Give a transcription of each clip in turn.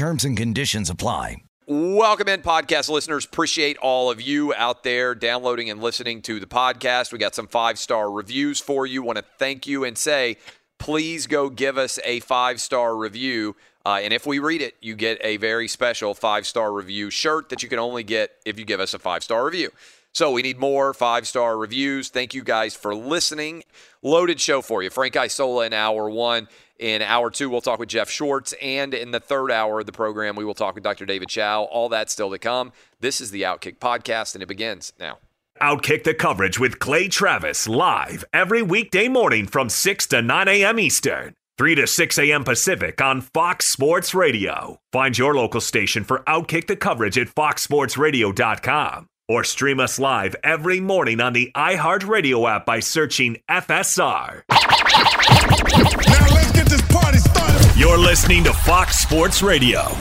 Terms and conditions apply. Welcome in, podcast listeners. Appreciate all of you out there downloading and listening to the podcast. We got some five star reviews for you. Want to thank you and say, please go give us a five star review. Uh, and if we read it, you get a very special five star review shirt that you can only get if you give us a five star review. So we need more five star reviews. Thank you guys for listening. Loaded show for you. Frank Isola in hour one. In hour two, we'll talk with Jeff Schwartz. And in the third hour of the program, we will talk with Dr. David Chao. All that still to come. This is the Outkick Podcast, and it begins now. Outkick the coverage with Clay Travis live every weekday morning from 6 to 9 a.m. Eastern, 3 to 6 a.m. Pacific on Fox Sports Radio. Find your local station for Outkick the coverage at foxsportsradio.com or stream us live every morning on the iHeartRadio app by searching FSR. You're listening to Fox Sports Radio.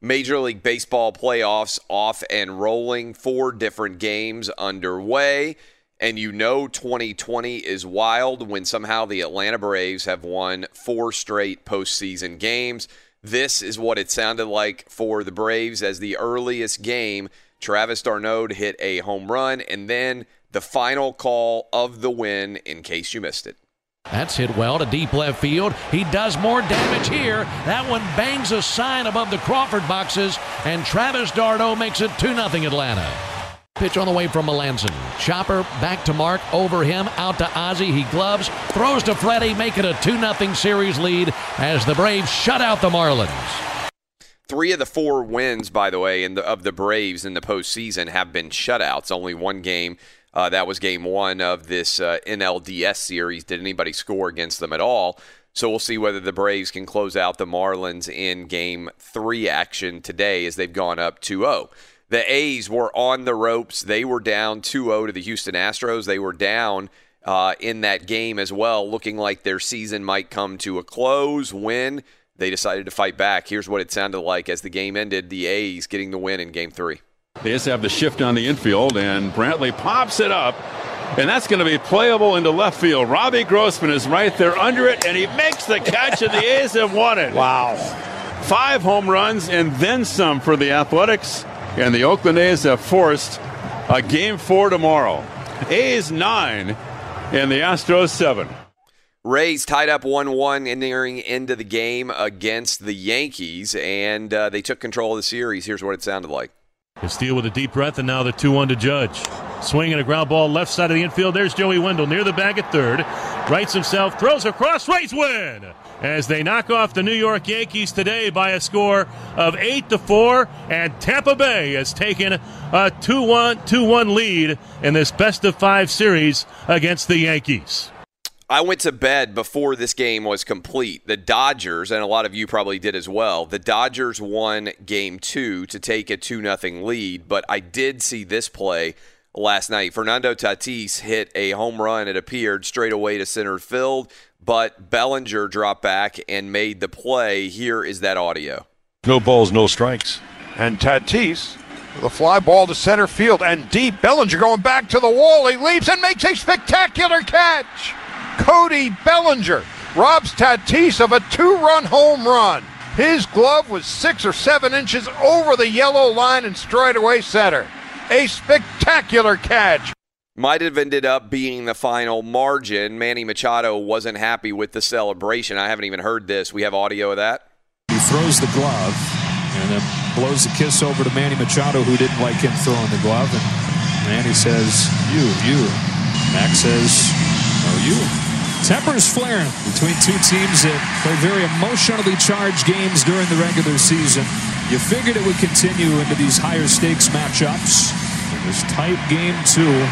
Major League Baseball playoffs off and rolling, four different games underway. And you know 2020 is wild when somehow the Atlanta Braves have won four straight postseason games. This is what it sounded like for the Braves as the earliest game. Travis d'Arnaud hit a home run, and then the final call of the win, in case you missed it. That's hit well to deep left field. He does more damage here. That one bangs a sign above the Crawford boxes, and Travis d'Arnaud makes it 2 0 Atlanta. Pitch on the way from Melancon. Chopper back to Mark, over him, out to Ozzie. He gloves, throws to Freddie, make it a 2 0 series lead as the Braves shut out the Marlins. Three of the four wins, by the way, in the, of the Braves in the postseason have been shutouts. Only one game uh, that was game one of this uh, NLDS series. Did anybody score against them at all? So we'll see whether the Braves can close out the Marlins in game three action today as they've gone up 2 0. The A's were on the ropes. They were down 2 0 to the Houston Astros. They were down uh, in that game as well, looking like their season might come to a close when they decided to fight back. Here's what it sounded like as the game ended the A's getting the win in game three. They just have the shift on the infield, and Brantley pops it up, and that's going to be playable into left field. Robbie Grossman is right there under it, and he makes the catch, and the A's have won it. Wow. Five home runs and then some for the Athletics, and the Oakland A's have forced a game four tomorrow. A's nine, and the Astros seven. Rays tied up 1 1 entering into the game against the Yankees, and uh, they took control of the series. Here's what it sounded like. Steele with a deep breath, and now the 2 1 to Judge. Swinging a ground ball left side of the infield. There's Joey Wendle near the bag at third. Rights himself, throws across, Rays win! As they knock off the New York Yankees today by a score of 8 to 4, and Tampa Bay has taken a 2 1 2 1 lead in this best of five series against the Yankees. I went to bed before this game was complete. The Dodgers, and a lot of you probably did as well, the Dodgers won game two to take a 2 0 lead, but I did see this play last night. Fernando Tatis hit a home run, it appeared, straight away to center field, but Bellinger dropped back and made the play. Here is that audio. No balls, no strikes. And Tatis, the fly ball to center field and deep. Bellinger going back to the wall. He leaps and makes a spectacular catch. Cody Bellinger robs Tatis of a two run home run. His glove was six or seven inches over the yellow line and straight away center. A spectacular catch. Might have ended up being the final margin. Manny Machado wasn't happy with the celebration. I haven't even heard this. We have audio of that. He throws the glove and then blows the kiss over to Manny Machado, who didn't like him throwing the glove. And Manny says, You, you. Max says, No, you. Tempers flaring between two teams that play very emotionally charged games during the regular season. You figured it would continue into these higher stakes matchups. It was tight game two.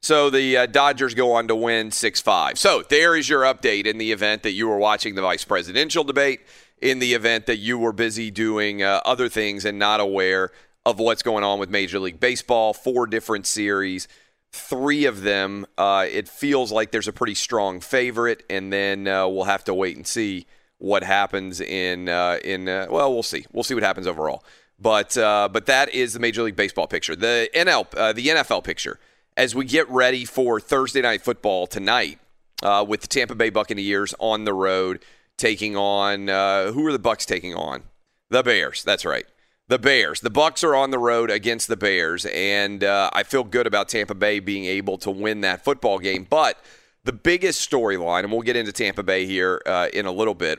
So the uh, Dodgers go on to win 6 5. So there is your update in the event that you were watching the vice presidential debate, in the event that you were busy doing uh, other things and not aware of what's going on with Major League Baseball. Four different series three of them, uh, it feels like there's a pretty strong favorite, and then uh, we'll have to wait and see what happens in uh, in. Uh, well, we'll see. We'll see what happens overall. But uh, but that is the Major League Baseball picture. The NL uh, the NFL picture as we get ready for Thursday night football tonight with the Tampa Bay Buccaneers on the road taking on who are the Bucks taking on the Bears. That's right the Bears. The Bucks are on the road against the Bears, and uh, I feel good about Tampa Bay being able to win that football game. But the biggest storyline, and we'll get into Tampa Bay here uh, in a little bit.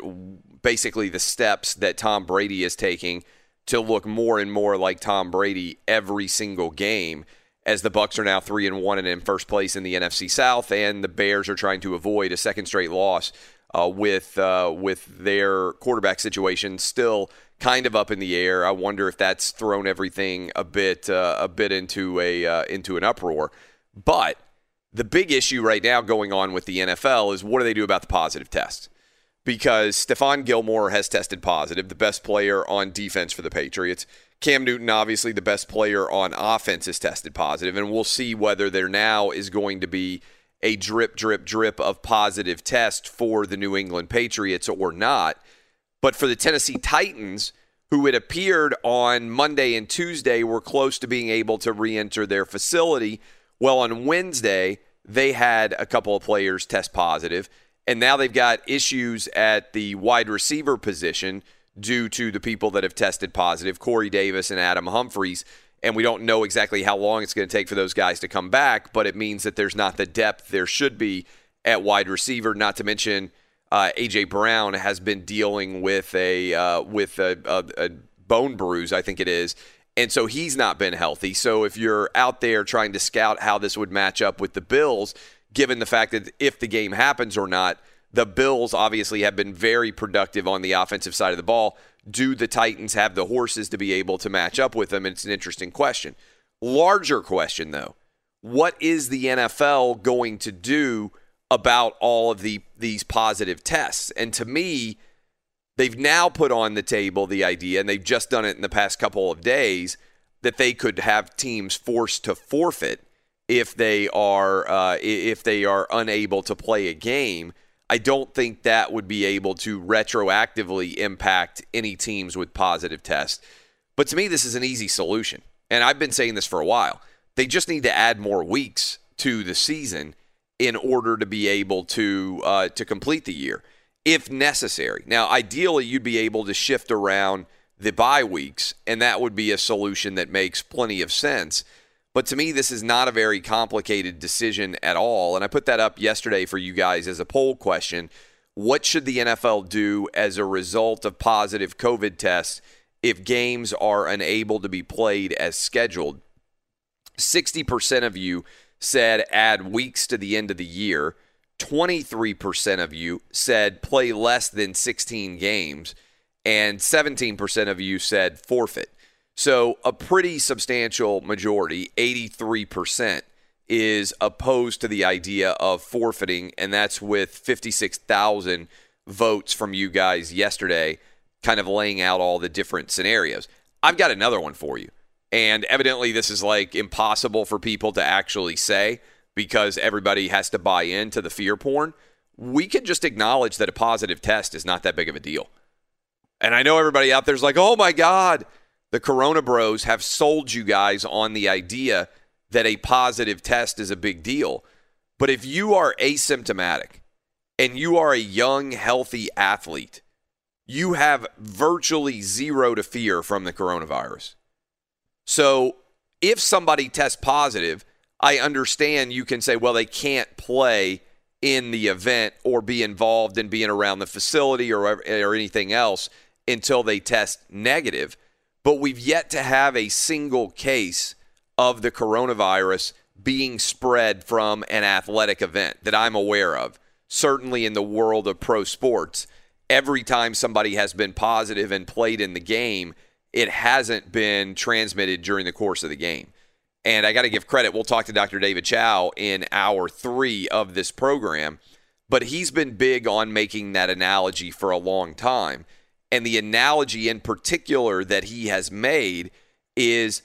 Basically, the steps that Tom Brady is taking to look more and more like Tom Brady every single game. As the Bucks are now three and one and in first place in the NFC South, and the Bears are trying to avoid a second straight loss uh, with uh, with their quarterback situation still kind of up in the air. I wonder if that's thrown everything a bit uh, a bit into a uh, into an uproar. But the big issue right now going on with the NFL is what do they do about the positive test? Because Stephon Gilmore has tested positive, the best player on defense for the Patriots. Cam Newton, obviously the best player on offense, has tested positive, and we'll see whether there now is going to be a drip, drip, drip of positive test for the New England Patriots or not. But for the Tennessee Titans, who it appeared on Monday and Tuesday were close to being able to re enter their facility, well, on Wednesday, they had a couple of players test positive, and now they've got issues at the wide receiver position due to the people that have tested positive Corey Davis and Adam Humphries. And we don't know exactly how long it's going to take for those guys to come back, but it means that there's not the depth there should be at wide receiver, not to mention uh, AJ Brown has been dealing with a uh, with a, a, a bone bruise, I think it is, and so he's not been healthy. So if you're out there trying to scout how this would match up with the Bills, given the fact that if the game happens or not, the Bills obviously have been very productive on the offensive side of the ball. Do the Titans have the horses to be able to match up with them? It's an interesting question. Larger question, though. What is the NFL going to do about all of the these positive tests. And to me, they've now put on the table the idea, and they've just done it in the past couple of days, that they could have teams forced to forfeit if they are uh, if they are unable to play a game. I don't think that would be able to retroactively impact any teams with positive tests. But to me, this is an easy solution. And I've been saying this for a while. They just need to add more weeks to the season in order to be able to uh, to complete the year, if necessary. Now, ideally, you'd be able to shift around the bye weeks, and that would be a solution that makes plenty of sense. But to me, this is not a very complicated decision at all. And I put that up yesterday for you guys as a poll question. What should the NFL do as a result of positive COVID tests if games are unable to be played as scheduled? 60% of you said add weeks to the end of the year. 23% of you said play less than 16 games, and 17% of you said forfeit. So, a pretty substantial majority, 83%, is opposed to the idea of forfeiting, and that's with 56,000 votes from you guys yesterday, kind of laying out all the different scenarios. I've got another one for you. And evidently, this is like impossible for people to actually say because everybody has to buy into the fear porn. We can just acknowledge that a positive test is not that big of a deal. And I know everybody out there's like, oh my God, the Corona Bros have sold you guys on the idea that a positive test is a big deal. But if you are asymptomatic and you are a young, healthy athlete, you have virtually zero to fear from the coronavirus. So if somebody tests positive, I understand you can say, well, they can't play in the event or be involved in being around the facility or, or anything else until they test negative. But we've yet to have a single case of the coronavirus being spread from an athletic event that I'm aware of. Certainly in the world of pro sports, every time somebody has been positive and played in the game, it hasn't been transmitted during the course of the game. And I got to give credit. We'll talk to Dr. David Chao in hour three of this program, but he's been big on making that analogy for a long time. And the analogy in particular that he has made is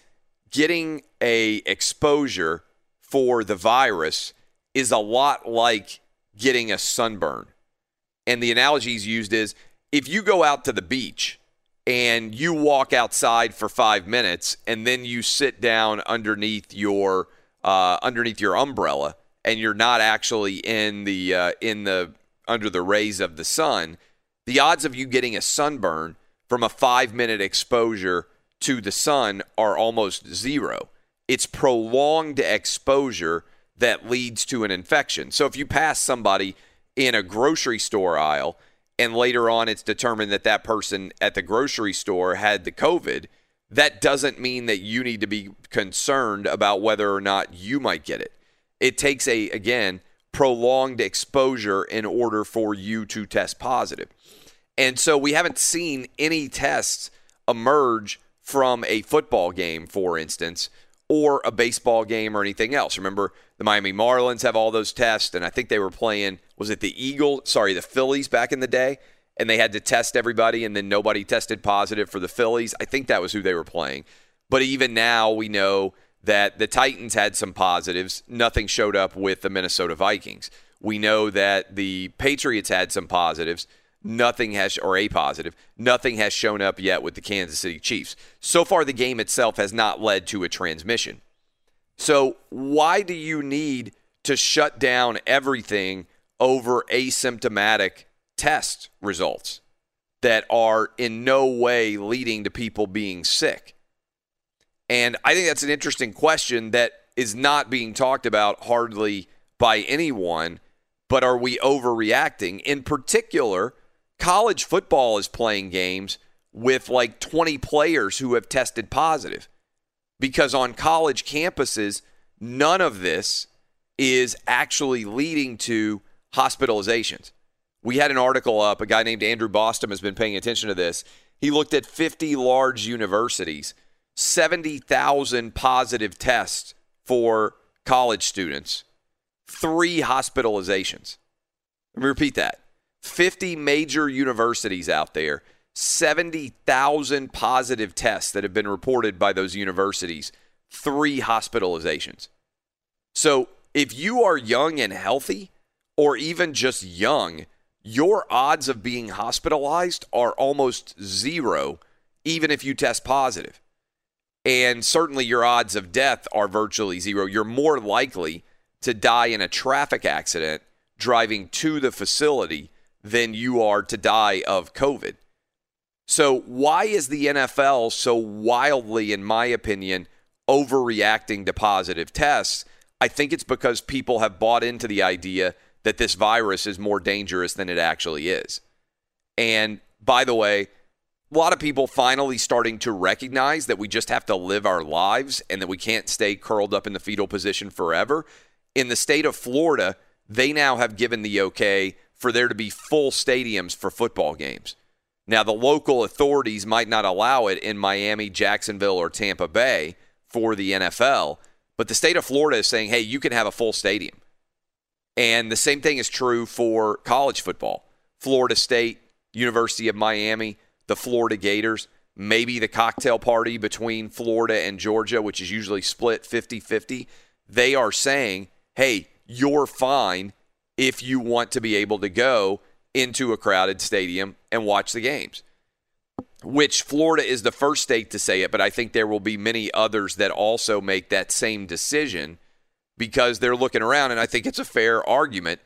getting a exposure for the virus is a lot like getting a sunburn. And the analogy he's used is if you go out to the beach and you walk outside for five minutes and then you sit down underneath your uh, underneath your umbrella and you're not actually in the uh, in the under the rays of the sun, the odds of you getting a sunburn from a five minute exposure to the sun are almost zero. It's prolonged exposure that leads to an infection. So if you pass somebody in a grocery store aisle and later on it's determined that that person at the grocery store had the COVID, that doesn't mean that you need to be concerned about whether or not you might get it. It takes a, again, prolonged exposure in order for you to test positive. And so we haven't seen any tests emerge from a football game, for instance, or a baseball game or anything else. Remember, the Miami Marlins have all those tests, and I think they were playing, was it the Eagle? Sorry, the Phillies back in the day, and they had to test everybody, and then nobody tested positive for the Phillies. I think that was who they were playing. But even now, we know that the Titans had some positives. Nothing showed up with the Minnesota Vikings. We know that the Patriots had some positives nothing has or a positive nothing has shown up yet with the Kansas City Chiefs. So far the game itself has not led to a transmission. So why do you need to shut down everything over asymptomatic test results that are in no way leading to people being sick? And I think that's an interesting question that is not being talked about hardly by anyone, but are we overreacting? In particular, college football is playing games with like 20 players who have tested positive because on college campuses, none of this is actually leading to hospitalizations. We had an article up, a guy named Andrew Bostom has been paying attention to this. He looked at 50 large universities, 70,000 positive tests for college students, three hospitalizations. Let me repeat that 50 major universities out there, 70,000 positive tests that have been reported by those universities, three hospitalizations. So if you are young and healthy, or even just young, your odds of being hospitalized are almost zero, even if you test positive. And certainly your odds of death are virtually zero. You're more likely to die in a traffic accident driving to the facility than you are to die of COVID. So, why is the NFL so wildly, in my opinion, overreacting to positive tests? I think it's because people have bought into the idea that this virus is more dangerous than it actually is. And by the way, a lot of people finally starting to recognize that we just have to live our lives and that we can't stay curled up in the fetal position forever. In the state of Florida, they now have given the okay for there to be full stadiums for football games. Now, the local authorities might not allow it in Miami, Jacksonville, or Tampa Bay for the NFL, But the state of Florida is saying, hey, you can have a full stadium. And the same thing is true for college football. Florida State, University of Miami, the Florida Gators, maybe the cocktail party between Florida and Georgia, which is usually split 50 50. They are saying, hey, you're fine if you want to be able to go into a crowded stadium and watch the games. Which Florida is the first state to say it, but I think there will be many others that also make that same decision because they're looking around, and I think it's a fair argument.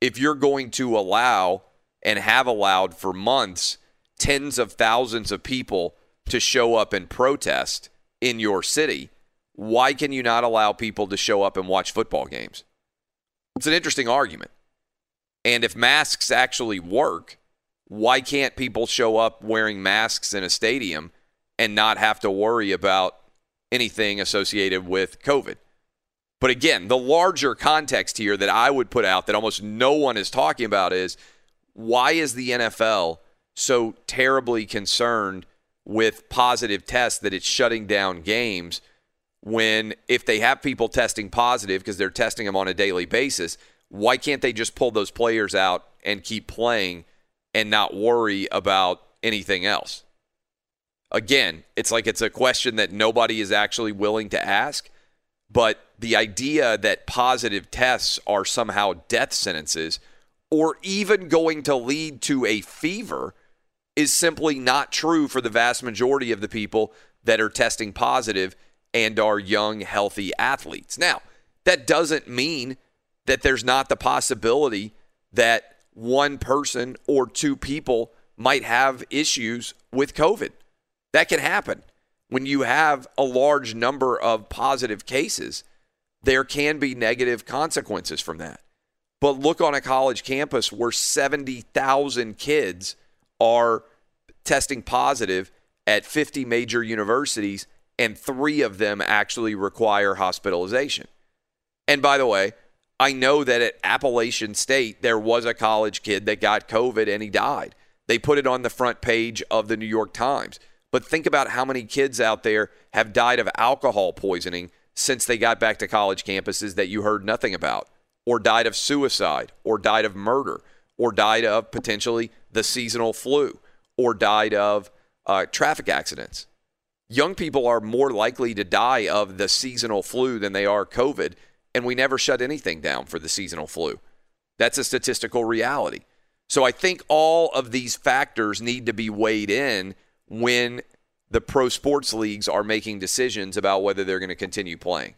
If you're going to allow and have allowed for months tens of thousands of people to show up and protest in your city, why can you not allow people to show up and watch football games? It's an interesting argument. And if masks actually work, why can't people show up wearing masks in a stadium and not have to worry about anything associated with COVID? But again, the larger context here that I would put out that almost no one is talking about is why is the NFL so terribly concerned with positive tests that it's shutting down games when if they have people testing positive because they're testing them on a daily basis, why can't they just pull those players out and keep playing and not worry about anything else? Again, it's like it's a question that nobody is actually willing to ask, but the idea that positive tests are somehow death sentences or even going to lead to a fever is simply not true for the vast majority of the people that are testing positive and are young, healthy athletes. Now, that doesn't mean that there's not the possibility that one person or two people might have issues with COVID. That can happen. When you have a large number of positive cases, there can be negative consequences from that. But look on a college campus where 70,000 kids are testing positive at 50 major universities, and three of them actually require hospitalization. And by the way, I know that at Appalachian State, there was a college kid that got COVID and he died. They put it on the front page of the New York Times. But think about how many kids out there have died of alcohol poisoning since they got back to college campuses that you heard nothing about, or died of suicide, or died of murder, or died of potentially the seasonal flu, or died of uh, traffic accidents. Young people are more likely to die of the seasonal flu than they are COVID and we never shut anything down for the seasonal flu. That's a statistical reality. So I think all of these factors need to be weighed in when the pro sports leagues are making decisions about whether they're going to continue playing.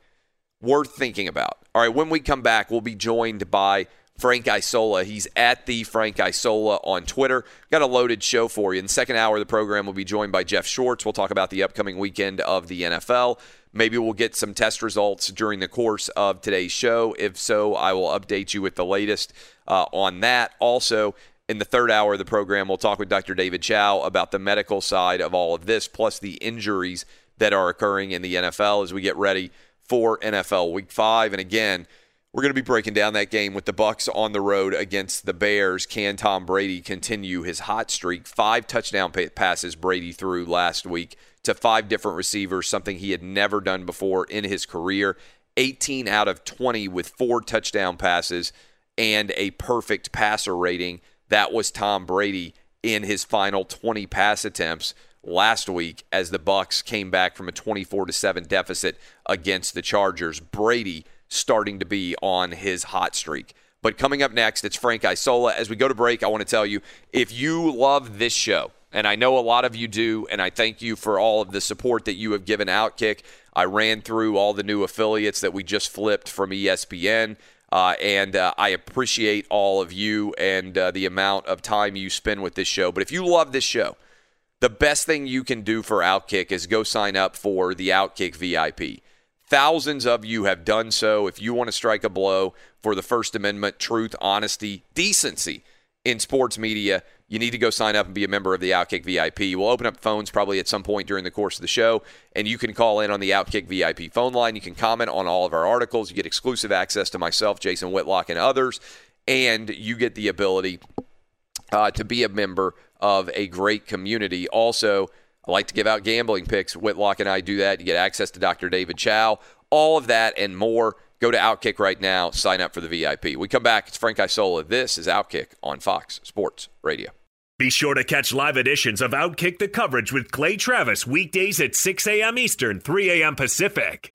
Worth thinking about. All right, when we come back, we'll be joined by Frank Isola. He's at the Frank Isola on Twitter. Got a loaded show for you. In the second hour of the program, we'll be joined by Jeff Schwartz. We'll talk about the upcoming weekend of the NFL. Maybe we'll get some test results during the course of today's show. If so, I will update you with the latest uh, on that. Also, in the third hour of the program, we'll talk with Dr. David Chao about the medical side of all of this, plus the injuries that are occurring in the NFL as we get ready for NFL Week 5. And again, we're going to be breaking down that game with the Bucks on the road against the Bears. Can Tom Brady continue his hot streak? Five touchdown passes Brady threw last week to five different receivers, something he had never done before in his career. 18 out of 20 with four touchdown passes and a perfect passer rating. That was Tom Brady in his final 20 pass attempts last week as the Bucks came back from a 24 to 7 deficit against the Chargers. Brady starting to be on his hot streak. But coming up next, it's Frank Isola. As we go to break, I want to tell you if you love this show, and I know a lot of you do, and I thank you for all of the support that you have given Outkick. I ran through all the new affiliates that we just flipped from ESPN. Uh, and uh, I appreciate all of you and uh, the amount of time you spend with this show. But if you love this show, the best thing you can do for Outkick is go sign up for the Outkick VIP. Thousands of you have done so. If you want to strike a blow for the First Amendment, truth, honesty, decency in sports media, you need to go sign up and be a member of the Outkick VIP. We'll open up phones probably at some point during the course of the show, and you can call in on the Outkick VIP phone line. You can comment on all of our articles. You get exclusive access to myself, Jason Whitlock, and others, and you get the ability uh, to be a member of a great community. Also, I like to give out gambling picks. Whitlock and I do that. You get access to Dr. David Chao, All of that and more. Go to Outkick right now. Sign up for the VIP. We come back. It's Frank Isola. This is Outkick on Fox Sports Radio. Be sure to catch live editions of Outkick the coverage with Clay Travis weekdays at 6 a.m. Eastern, 3 a.m. Pacific.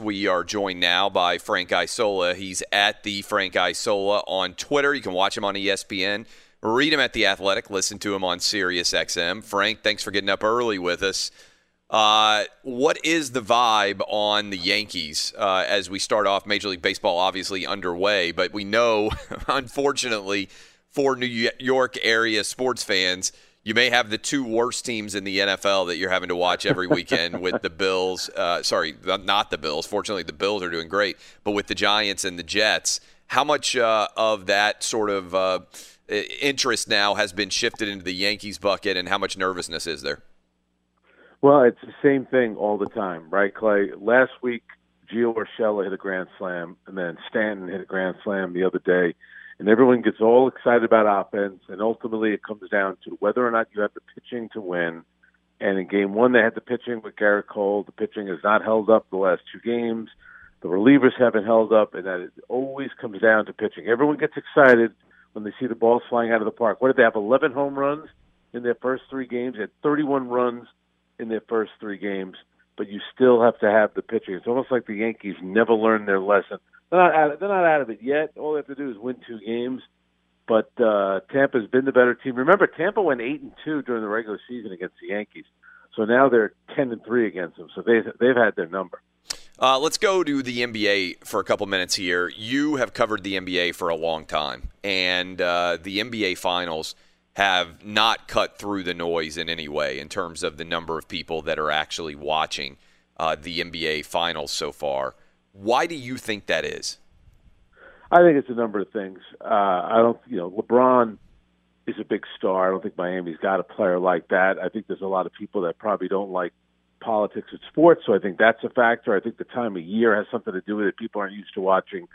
We are joined now by Frank Isola. He's at the Frank Isola on Twitter. You can watch him on ESPN, read him at The Athletic, listen to him on Sirius XM. Frank, thanks for getting up early with us. Uh, what is the vibe on the Yankees uh, as we start off Major League Baseball, obviously underway, but we know, unfortunately, for New York area sports fans, you may have the two worst teams in the NFL that you're having to watch every weekend with the Bills. Uh, sorry, not the Bills. Fortunately, the Bills are doing great, but with the Giants and the Jets, how much uh, of that sort of uh, interest now has been shifted into the Yankees bucket, and how much nervousness is there? Well, it's the same thing all the time, right, Clay? Last week, Gio Urshela hit a grand slam, and then Stanton hit a grand slam the other day and everyone gets all excited about offense, and ultimately it comes down to whether or not you have the pitching to win. And in game one, they had the pitching with Gerrit Cole. The pitching has not held up the last two games. The relievers haven't held up, and that it always comes down to pitching. Everyone gets excited when they see the balls flying out of the park. What did they have? 11 home runs in their first three games. They had 31 runs in their first three games, but you still have to have the pitching. It's almost like the Yankees never learned their lesson they're not out of, they're not out of it yet. All they have to do is win two games. But uh, Tampa's been the better team. Remember, Tampa went eight and two during the regular season against the Yankees. So now they're ten and three against them. So they they've had their number. Uh, let's go to the NBA for a couple minutes here. You have covered the NBA for a long time, and uh, the NBA Finals have not cut through the noise in any way in terms of the number of people that are actually watching uh, the NBA Finals so far. Why do you think that is? I think it's a number of things. Uh, I don't, you know, LeBron is a big star. I don't think Miami's got a player like that. I think there's a lot of people that probably don't like politics at sports, so I think that's a factor. I think the time of year has something to do with it. People aren't used to watching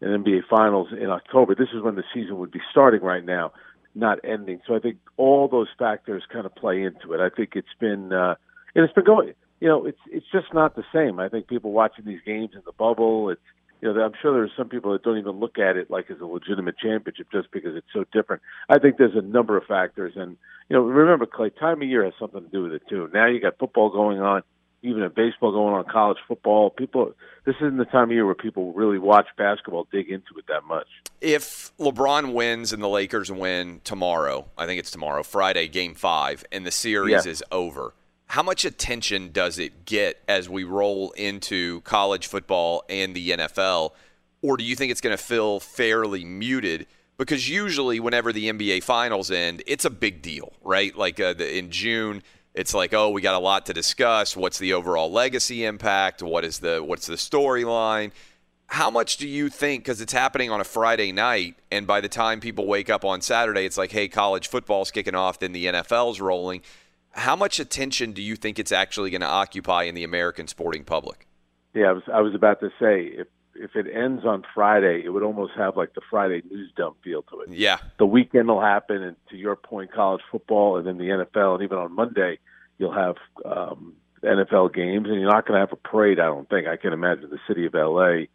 an NBA Finals in October. This is when the season would be starting right now, not ending. So I think all those factors kind of play into it. I think it's been uh, and it's been going you know, it's it's just not the same. I think people watching these games in the bubble, it's you know, I'm sure there's some people that don't even look at it like as a legitimate championship just because it's so different. I think there's a number of factors, and you know, remember, Clay, time of year has something to do with it too. Now you got football going on, even a baseball going on, college football. People, this isn't the time of year where people really watch basketball, dig into it that much. If LeBron wins and the Lakers win tomorrow, I think it's tomorrow, Friday, Game Five, and the series yeah. is over how much attention does it get as we roll into college football and the NFL? Or do you think it's going to feel fairly muted? Because usually, whenever the NBA finals end, it's a big deal, right? Like uh, the, in June, it's like, oh, we got a lot to discuss. What's the overall legacy impact? What is the what's the storyline? How much do you think? Because it's happening on a Friday night, and by the time people wake up on Saturday, it's like, hey, college football's kicking off, then the NFL's rolling how much attention do you think it's actually going to occupy in the American sporting public? Yeah, I was I was about to say if if it ends on Friday, it would almost have like the Friday news dump feel to it. Yeah, the weekend will happen, and to your point, college football, and then the NFL, and even on Monday, you'll have um, NFL games, and you're not going to have a parade. I don't think. I can imagine the city of LA,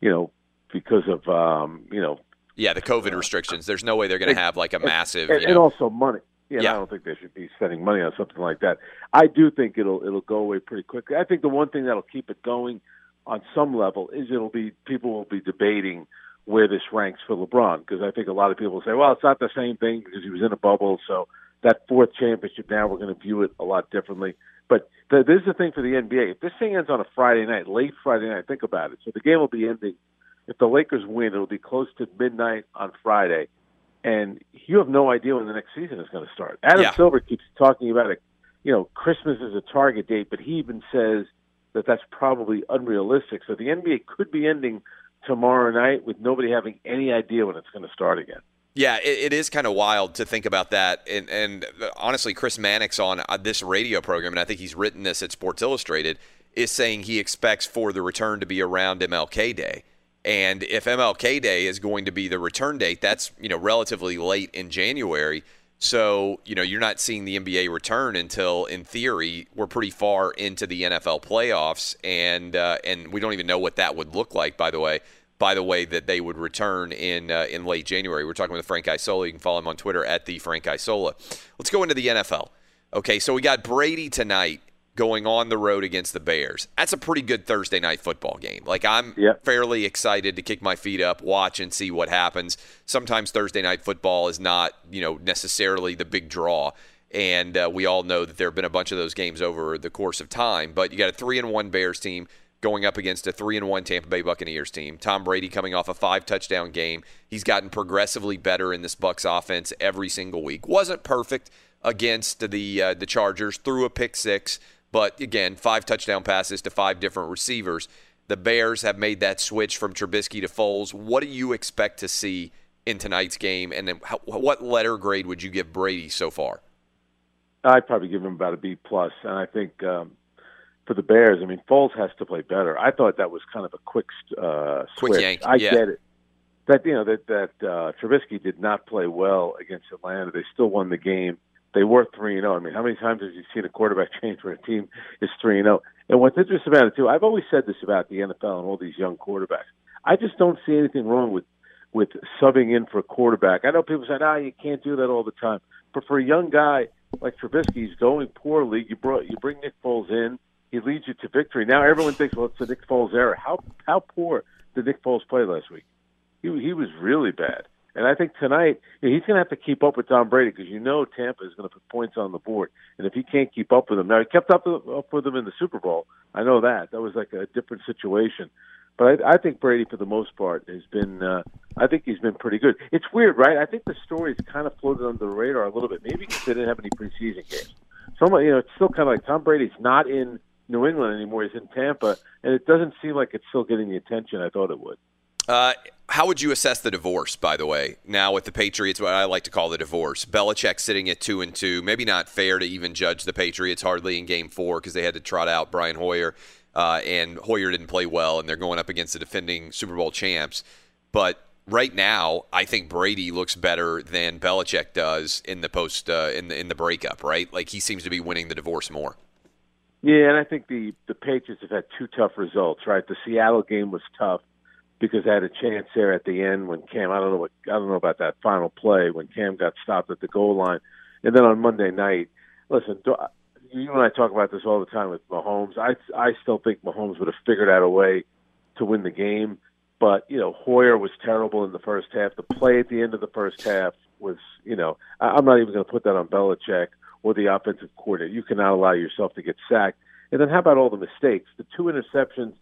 you know, because of um, you know. Yeah, the COVID restrictions. There's no way they're going to have like a massive. And, you know, and also money. Yeah, yeah. I don't think they should be spending money on something like that. I do think it'll it'll go away pretty quickly. I think the one thing that'll keep it going on some level is it'll be people will be debating where this ranks for LeBron because I think a lot of people say, well, it's not the same thing because he was in a bubble, so that fourth championship now we're going to view it a lot differently. But the, this is the thing for the NBA. If this thing ends on a Friday night, late Friday night, think about it. So the game will be ending. If the Lakers win, it'll be close to midnight on Friday and you have no idea when the next season is going to start. Adam yeah. Silver keeps talking about it. You know, Christmas is a target date, but he even says that that's probably unrealistic. So the NBA could be ending tomorrow night with nobody having any idea when it's going to start again. Yeah, it, it is kind of wild to think about that. And, and honestly, Chris Mannix on uh, this radio program, and I think he's written this at Sports Illustrated, is saying he expects for the return to be around MLK Day. And if MLK Day is going to be the return date, that's you know relatively late in January. So you know you're not seeing the NBA return until, in theory, we're pretty far into the NFL playoffs, and uh, and we don't even know what that would look like. By the way, by the way that they would return in uh, in late January. We're talking with Frank Isola. You can follow him on Twitter at the Frank Isola. Let's go into the NFL. Okay, so we got Brady tonight going on the road against the Bears. That's a pretty good Thursday night football game. Like I'm yep. fairly excited to kick my feet up, watch and see what happens. Sometimes Thursday night football is not, you know, necessarily the big draw. And uh, we all know that there have been a bunch of those games over the course of time. But you got a three and one Bears team going up against a three and one Tampa Bay Buccaneers team. Tom Brady coming off a five touchdown game. He's gotten progressively better in this Bucks offense every single week. Wasn't perfect against the uh, the Chargers. Threw a pick six, but again, five touchdown passes to five different receivers. The Bears have made that switch from Trubisky to Foles. What do you expect to see in tonight's game, and then how, what letter grade would you give Brady so far? I'd probably give him about a B plus, plus. and I think um, for the Bears, I mean, Foles has to play better. I thought that was kind of a quick uh, Quick switch. yank, I yeah. get it. That you know that that uh, Trubisky did not play well against Atlanta. They still won the game. They were three and zero. I mean, how many times have you seen a quarterback change when a team is three and zero? And what's interesting about it too, I've always said this about the NFL and all these young quarterbacks. I just don't see anything wrong with with subbing in for a quarterback. I know people say, "Ah, you can't do that all the time." But for a young guy like Trubisky, he's going poorly. You brought you bring Nick Foles in, he leads you to victory. Now everyone thinks, "Well, it's the Nick Foles era." How how poor did Nick Foles play last week? He he was really bad. And I think tonight he's going to have to keep up with Tom Brady because you know Tampa is going to put points on the board. And if he can't keep up with him, now he kept up, up with them in the Super Bowl. I know that that was like a different situation. But I, I think Brady, for the most part, has been. Uh, I think he's been pretty good. It's weird, right? I think the story's kind of floated under the radar a little bit. Maybe because they didn't have any preseason games. So you know, it's still kind of like Tom Brady's not in New England anymore. He's in Tampa, and it doesn't seem like it's still getting the attention I thought it would. Uh, how would you assess the divorce, by the way? Now with the Patriots, what I like to call the divorce. Belichick sitting at two and two. Maybe not fair to even judge the Patriots hardly in Game Four because they had to trot out Brian Hoyer, uh, and Hoyer didn't play well, and they're going up against the defending Super Bowl champs. But right now, I think Brady looks better than Belichick does in the post uh, in the in the breakup. Right, like he seems to be winning the divorce more. Yeah, and I think the the Patriots have had two tough results. Right, the Seattle game was tough because they had a chance there at the end when Cam. I don't know what I don't know about that final play when Cam got stopped at the goal line, and then on Monday night, listen, you and I talk about this all the time with Mahomes. I I still think Mahomes would have figured out a way to win the game, but you know Hoyer was terrible in the first half. The play at the end of the first half was, you know, I, I'm not even going to put that on Belichick or the offensive coordinator. You cannot allow yourself to get sacked. And then how about all the mistakes? The two interceptions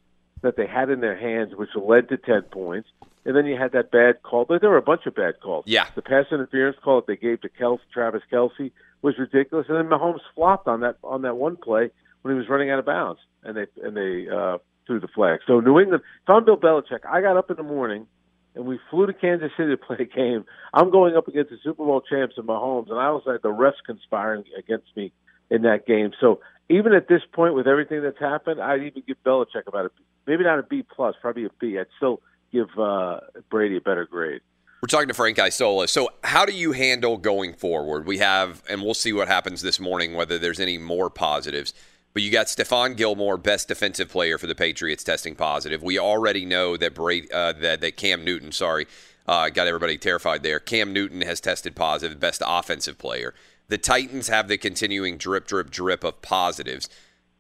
that they had in their hands, which led to 10 points. And then you had that bad call. There were a bunch of bad calls. Yeah. The pass interference call that they gave to Kelce, Travis Kelce was ridiculous. And then Mahomes flopped on that on that one play when he was running out of bounds, and they and they uh, threw the flag. So New England, if I'm Bill Belichick, I got up in the morning and we flew to Kansas City to play a game. I'm going up against the Super Bowl champs and Mahomes, and I was like the refs conspiring against me in that game. So even at this point, with everything that's happened, I'd even give Belichick about a maybe not a B plus, probably a B. I'd still give uh, Brady a better grade. We're talking to Frank Isola. So, how do you handle going forward? We have, and we'll see what happens this morning, whether there's any more positives. But you got Stephon Gilmore, best defensive player for the Patriots, testing positive. We already know that Brady, uh, that that Cam Newton, sorry, uh, got everybody terrified there. Cam Newton has tested positive, best offensive player. The Titans have the continuing drip, drip, drip of positives.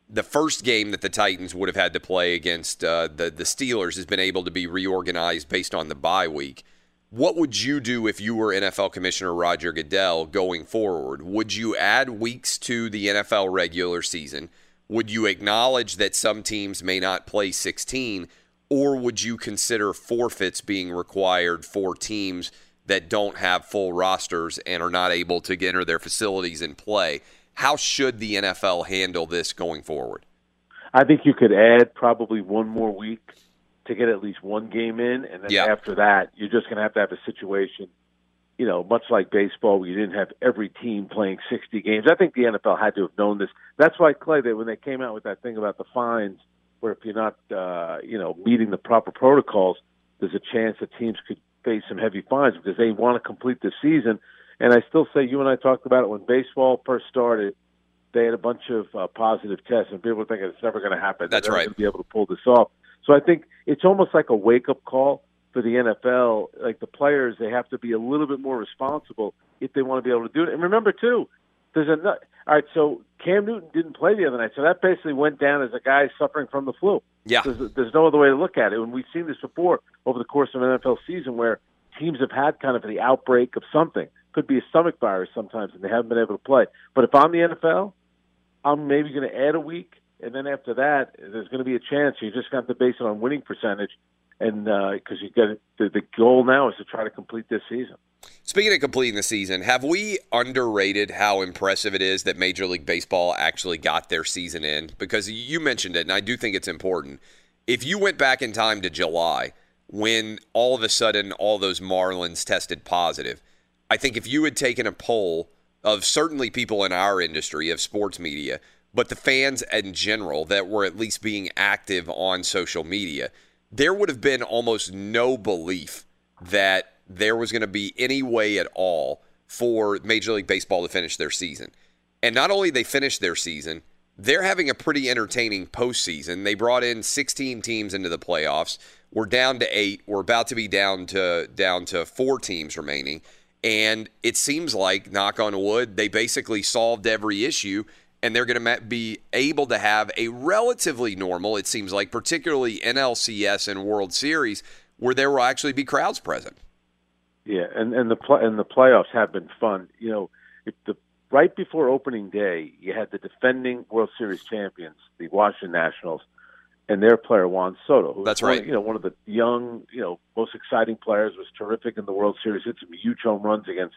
The first game that the Titans would have had to play against uh, the the Steelers has been able to be reorganized based on the bye week. What would you do if you were NFL Commissioner Roger Goodell going forward? Would you add weeks to the NFL regular season? Would you acknowledge that some teams may not play 16? Or would you consider forfeits being required for teams that don't have full rosters and are not able to enter their facilities and play? How should the NFL handle this going forward? I think you could add probably one more week to get at least one game in, and then Yeah. after that, you're just going to have to have a situation, you know, much like baseball, where you didn't have every team playing 60 games. I think the NFL had to have known this. That's why Clay, they, when they came out with that thing about the fines, where if you're not, uh, you know, meeting the proper protocols, there's a chance that teams could face some heavy fines because they want to complete the season. And I still say, you and I talked about it when baseball first started. They had a bunch of uh, positive tests, and people were thinking it's never going to happen. That's They're right. Going to be able to pull this off. So I think it's almost like a wake up call for the NFL. Like the players, they have to be a little bit more responsible if they want to be able to do it. And remember too, there's a all right. So Cam Newton didn't play the other night, so that basically went down as a guy suffering from the flu. Yeah. There's, there's no other way to look at it. And we've seen this before over the course of an NFL season where teams have had kind of the outbreak of something. Could be a stomach virus sometimes, and they haven't been able to play. But if I'm the NFL, I'm maybe going to add a week and then after that, there's going to be a chance. You just have to base it on winning percentage, and uh, because you got the, the goal now is to try to complete this season. Speaking of completing the season, have we underrated how impressive it is that Major League Baseball actually got their season in? Because you mentioned it, and I do think it's important. If you went back in time to July, when all of a sudden all those Marlins tested positive, I think if you had taken a poll of certainly people in our industry of sports media, but the fans in general that were at least being active on social media, there would have been almost no belief that there was going to be any way at all for Major League Baseball to finish their season. And not only they finished their season, they're having a pretty entertaining postseason. They brought in 16 teams into the playoffs. We're down to eight. We're about to be down to down to four teams remaining. And it seems like, knock on wood, they basically solved every issue and they're going to be able to have a relatively normal, it seems like, particularly NLCS and World Series, where there will actually be crowds present. Yeah, and and the pl- and the playoffs have been fun. You know, if the right before opening day, you had the defending World Series champions, the Washington Nationals, and their player Juan Soto. Who That's was one- right. you know, one of the young, you know, most exciting players. Was terrific in the World Series. Hit some huge home runs against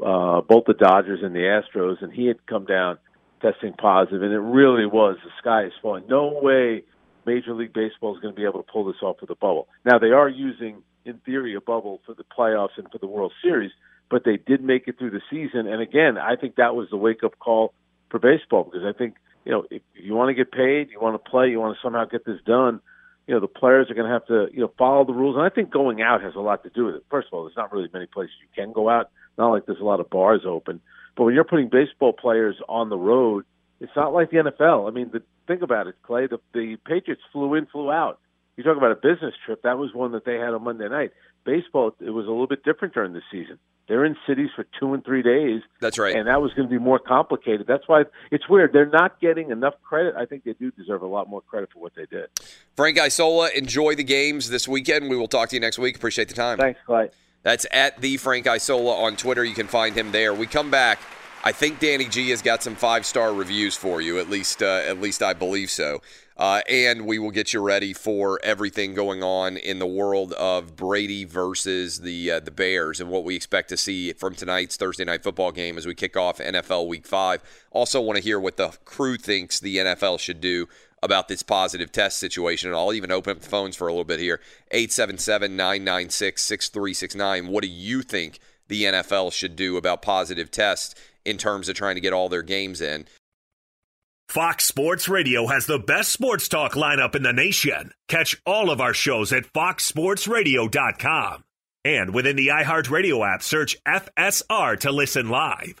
uh, both the Dodgers and the Astros, and he had come down testing positive, and it really was the sky is falling. No way Major League Baseball is going to be able to pull this off with a bubble. Now they are using, in theory, a bubble for the playoffs and for the World Series, but they did make it through the season. And again, I think that was the wake up call for baseball because I think you know if you want to get paid, you want to play, you want to somehow get this done. You know the players are going to have to you know follow the rules, and I think going out has a lot to do with it. First of all, there's not really many places you can go out. Not like there's a lot of bars open, but when you're putting baseball players on the road, it's not like the NFL. I mean, the, think about it, Clay. The, the Patriots flew in, flew out. You talk about a business trip. That was one that they had on Monday night. Baseball, it was a little bit different during the season. They're in cities for two and three days. That's right. And that was going to be more complicated. That's why it's weird. They're not getting enough credit. I think they do deserve a lot more credit for what they did. Frank Isola, enjoy the games this weekend. We will talk to you next week. Appreciate the time. Thanks, Clay. That's at the Frank Isola on Twitter. You can find him there. We come back. I think Danny G has got some five star reviews for you. At least, uh, at least I believe so. Uh, and we will get you ready for everything going on in the world of Brady versus the uh, the Bears and what we expect to see from tonight's Thursday night football game as we kick off NFL Week Five. Also, want to hear what the crew thinks the NFL should do about this positive test situation. And I'll even open up the phones for a little bit here 877 996 6369. What do you think the NFL should do about positive tests in terms of trying to get all their games in? Fox Sports Radio has the best sports talk lineup in the nation. Catch all of our shows at foxsportsradio.com. And within the iHeartRadio app, search FSR to listen live.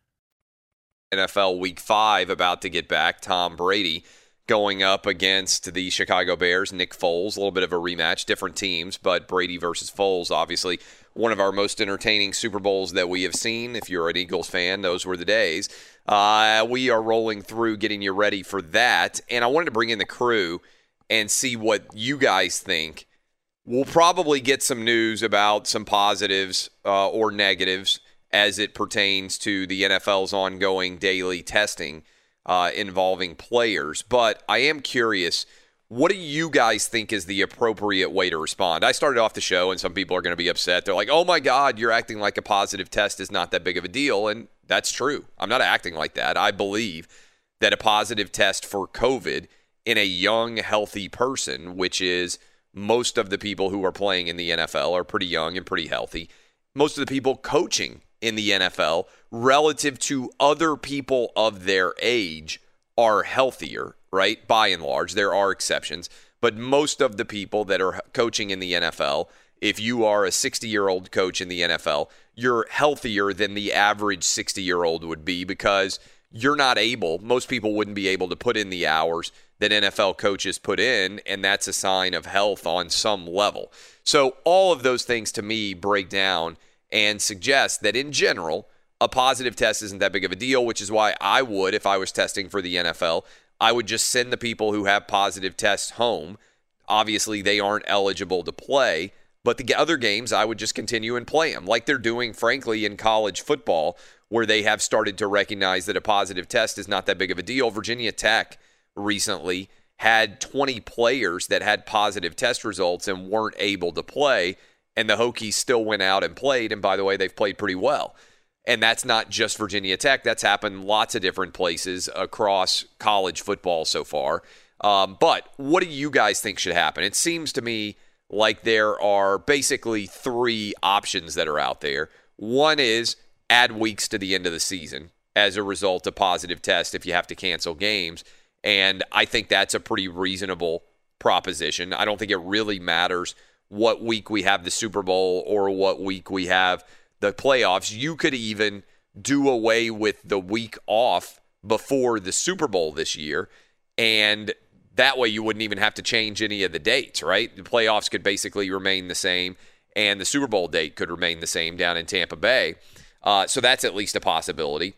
NFL Week 5 about to get back. Tom Brady going up against the Chicago Bears, Nick Foles. A little bit of a rematch, different teams, but Brady versus Foles, obviously one of our most entertaining Super Bowls that we have seen. If you're an Eagles fan, those were the days. Uh, we are rolling through getting you ready for that. And I wanted to bring in the crew and see what you guys think. We'll probably get some news about some positives uh, or negatives as it pertains to the NFL's ongoing daily testing uh, involving players. But I am curious. What do you guys think is the appropriate way to respond? I started off the show, and some people are going to be upset. They're like, oh my God, you're acting like a positive test is not that big of a deal. And that's true. I'm not acting like that. I believe that a positive test for COVID in a young, healthy person, which is most of the people who are playing in the NFL are pretty young and pretty healthy. Most of the people coaching in the NFL relative to other people of their age are healthier, right? By and large, there are exceptions, but most of the people that are coaching in the NFL, if you are a 60 year old coach in the NFL, you're healthier than the average 60 year old would be because you're not able, most people wouldn't be able to put in the hours that NFL coaches put in, and that's a sign of health on some level. So, all of those things to me break down and suggest that in general, a positive test isn't that big of a deal, which is why I would, if I was testing for the NFL, I would just send the people who have positive tests home. Obviously, they aren't eligible to play, but the other games, I would just continue and play them, like they're doing, frankly, in college football, where they have started to recognize that a positive test is not that big of a deal. Virginia Tech recently had 20 players that had positive test results and weren't able to play and the Hokies still went out and played. And by the way, they've played pretty well. And that's not just Virginia Tech. That's happened lots of different places across college football so far. Um, but what do you guys think should happen? It seems to me like there are basically three options that are out there. One is add weeks to the end of the season as a result of positive test if you have to cancel games. And I think that's a pretty reasonable proposition. I don't think it really matters what week we have the Super Bowl or what week we have the playoffs. You could even do away with the week off before the Super Bowl this year. And that way you wouldn't even have to change any of the dates, right? The playoffs could basically remain the same, and the Super Bowl date could remain the same down in Tampa Bay. Uh, so that's at least a possibility.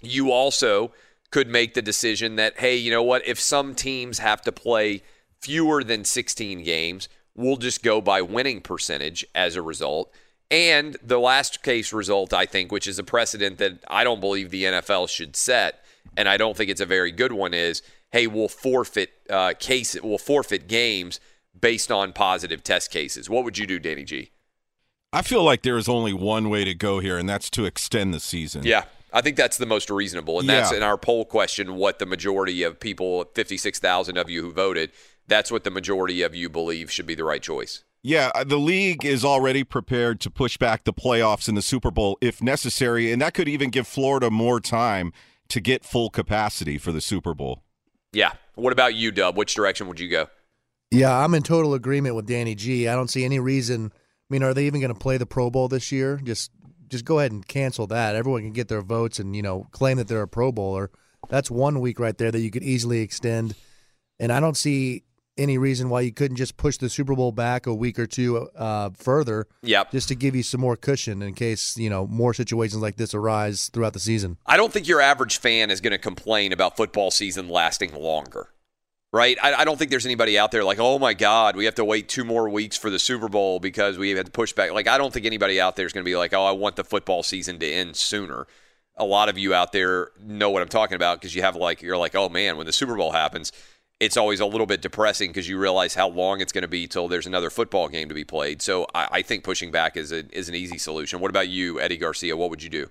You also could make the decision that, hey, you know what? If some teams have to play fewer than 16 games, we'll just go by winning percentage as a result. And the last case result, I think, which is a precedent that I don't believe the NFL should set, and I don't think it's a very good one, is hey, we'll forfeit uh, case, we'll forfeit games based on positive test cases. What would you do, Danny G? I feel like there is only one way to go here, and that's to extend the season. Yeah, I think that's the most reasonable, and that's in our poll question. What the majority of people, fifty-six thousand of you who voted, that's what the majority of you believe should be the right choice. Yeah, uh, the league is already prepared to push back the playoffs and the Super Bowl if necessary, and that could even give Florida more time to get full capacity for the Super Bowl. Yeah. What about you, Dub? Which direction would you go? Yeah, I'm in total agreement with Danny G. I don't see any reason. I mean, are they even going to play the Pro Bowl this year? Just just go ahead and cancel that. Everyone can get their votes and you know claim that they're a Pro Bowler. That's one week right there that you could easily extend. And I don't see any reason why you couldn't just push the Super Bowl back a week or two uh, further. Yep. Just to give you some more cushion in case you know more situations like this arise throughout the season. I don't think your average fan is going to complain about football season lasting longer, right? I, I don't think there's anybody out there like, oh my God, we have to wait two more weeks for the Super Bowl because we had to push back. Like, I don't think anybody out there is going to be like, oh, I want the football season to end sooner. A lot of you out there know what I'm talking about because you have like, you're like, oh man, when the Super Bowl happens, it's always a little bit depressing because you realize how long it's going to be till there's another football game to be played. So I, I think pushing back is a, is an easy solution. What about you, Eddie Garcia? What would you do?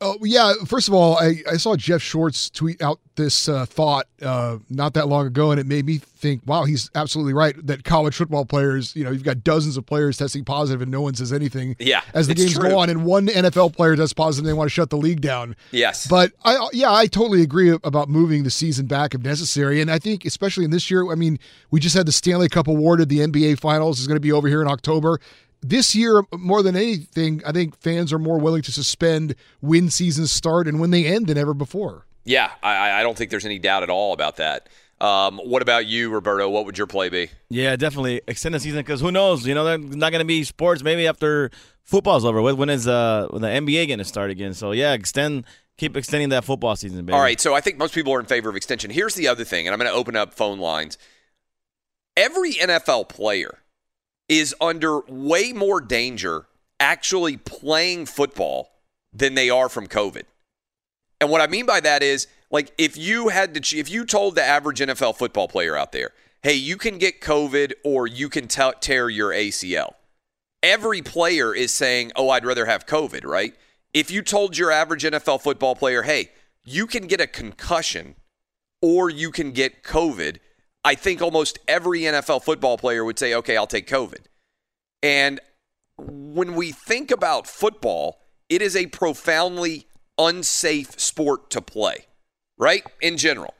Oh yeah. First of all, I, I saw Jeff Schwartz tweet out this uh, thought uh, not that long ago, and it made me think, wow, he's absolutely right. That college football players, you know, you've got dozens of players testing positive, and no one says anything. Yeah, As the games true. go on, and one NFL player tests positive, and they want to shut the league down. Yes. But I yeah, I totally agree about moving the season back if necessary. And I think especially in this year, I mean, we just had the Stanley Cup awarded, the NBA finals is going to be over here in October. This year, more than anything, I think fans are more willing to suspend when seasons start and when they end than ever before. Yeah, I, I don't think there's any doubt at all about that. Um, what about you, Roberto? What would your play be? Yeah, definitely extend the season because who knows? You know, there's not going to be sports maybe after football's over. When when is uh when the NBA going to start again? So yeah, extend, keep extending that football season, baby. All right, so I think most people are in favor of extension. Here's the other thing, and I'm going to open up phone lines. Every NFL player is under way more danger actually playing football than they are from COVID. And what I mean by that is, like, if you had to, if you told the average NFL football player out there, hey, you can get COVID or you can t- tear your ACL, every player is saying, oh, I'd rather have COVID, right? If you told your average NFL football player, hey, you can get a concussion or you can get COVID, I think almost every NFL football player would say, okay, I'll take COVID. And when we think about football, it is a profoundly unsafe sport to play, right? In general.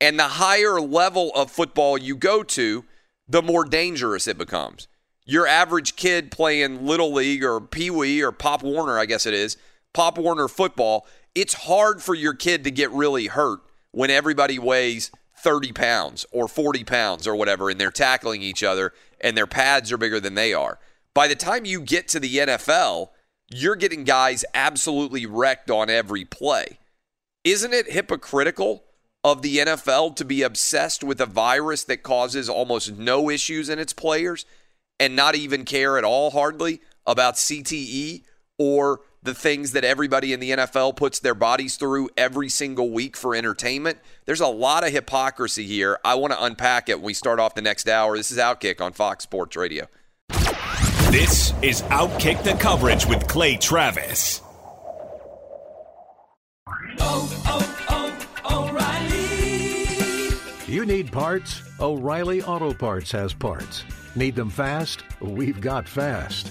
And the higher level of football you go to, the more dangerous it becomes. Your average kid playing Little League or Pee Wee or Pop Warner, I guess it is, Pop Warner football, it's hard for your kid to get really hurt when everybody weighs 30 pounds or 40 pounds or whatever and they're tackling each other and their pads are bigger than they are. By the time you get to the NFL, you're getting guys absolutely wrecked on every play. Isn't it hypocritical of the NFL to be obsessed with a virus that causes almost no issues in its players and not even care at all, hardly, about CTE or the things that everybody in the NFL puts their bodies through every single week for entertainment? There's a lot of hypocrisy here. I want to unpack it when we start off the next hour. This is Outkick on Fox Sports Radio. This is Outkick the Coverage with Clay Travis. Oh, oh, oh, O'Reilly. You need parts? O'Reilly Auto Parts has parts. Need them fast? We've got fast.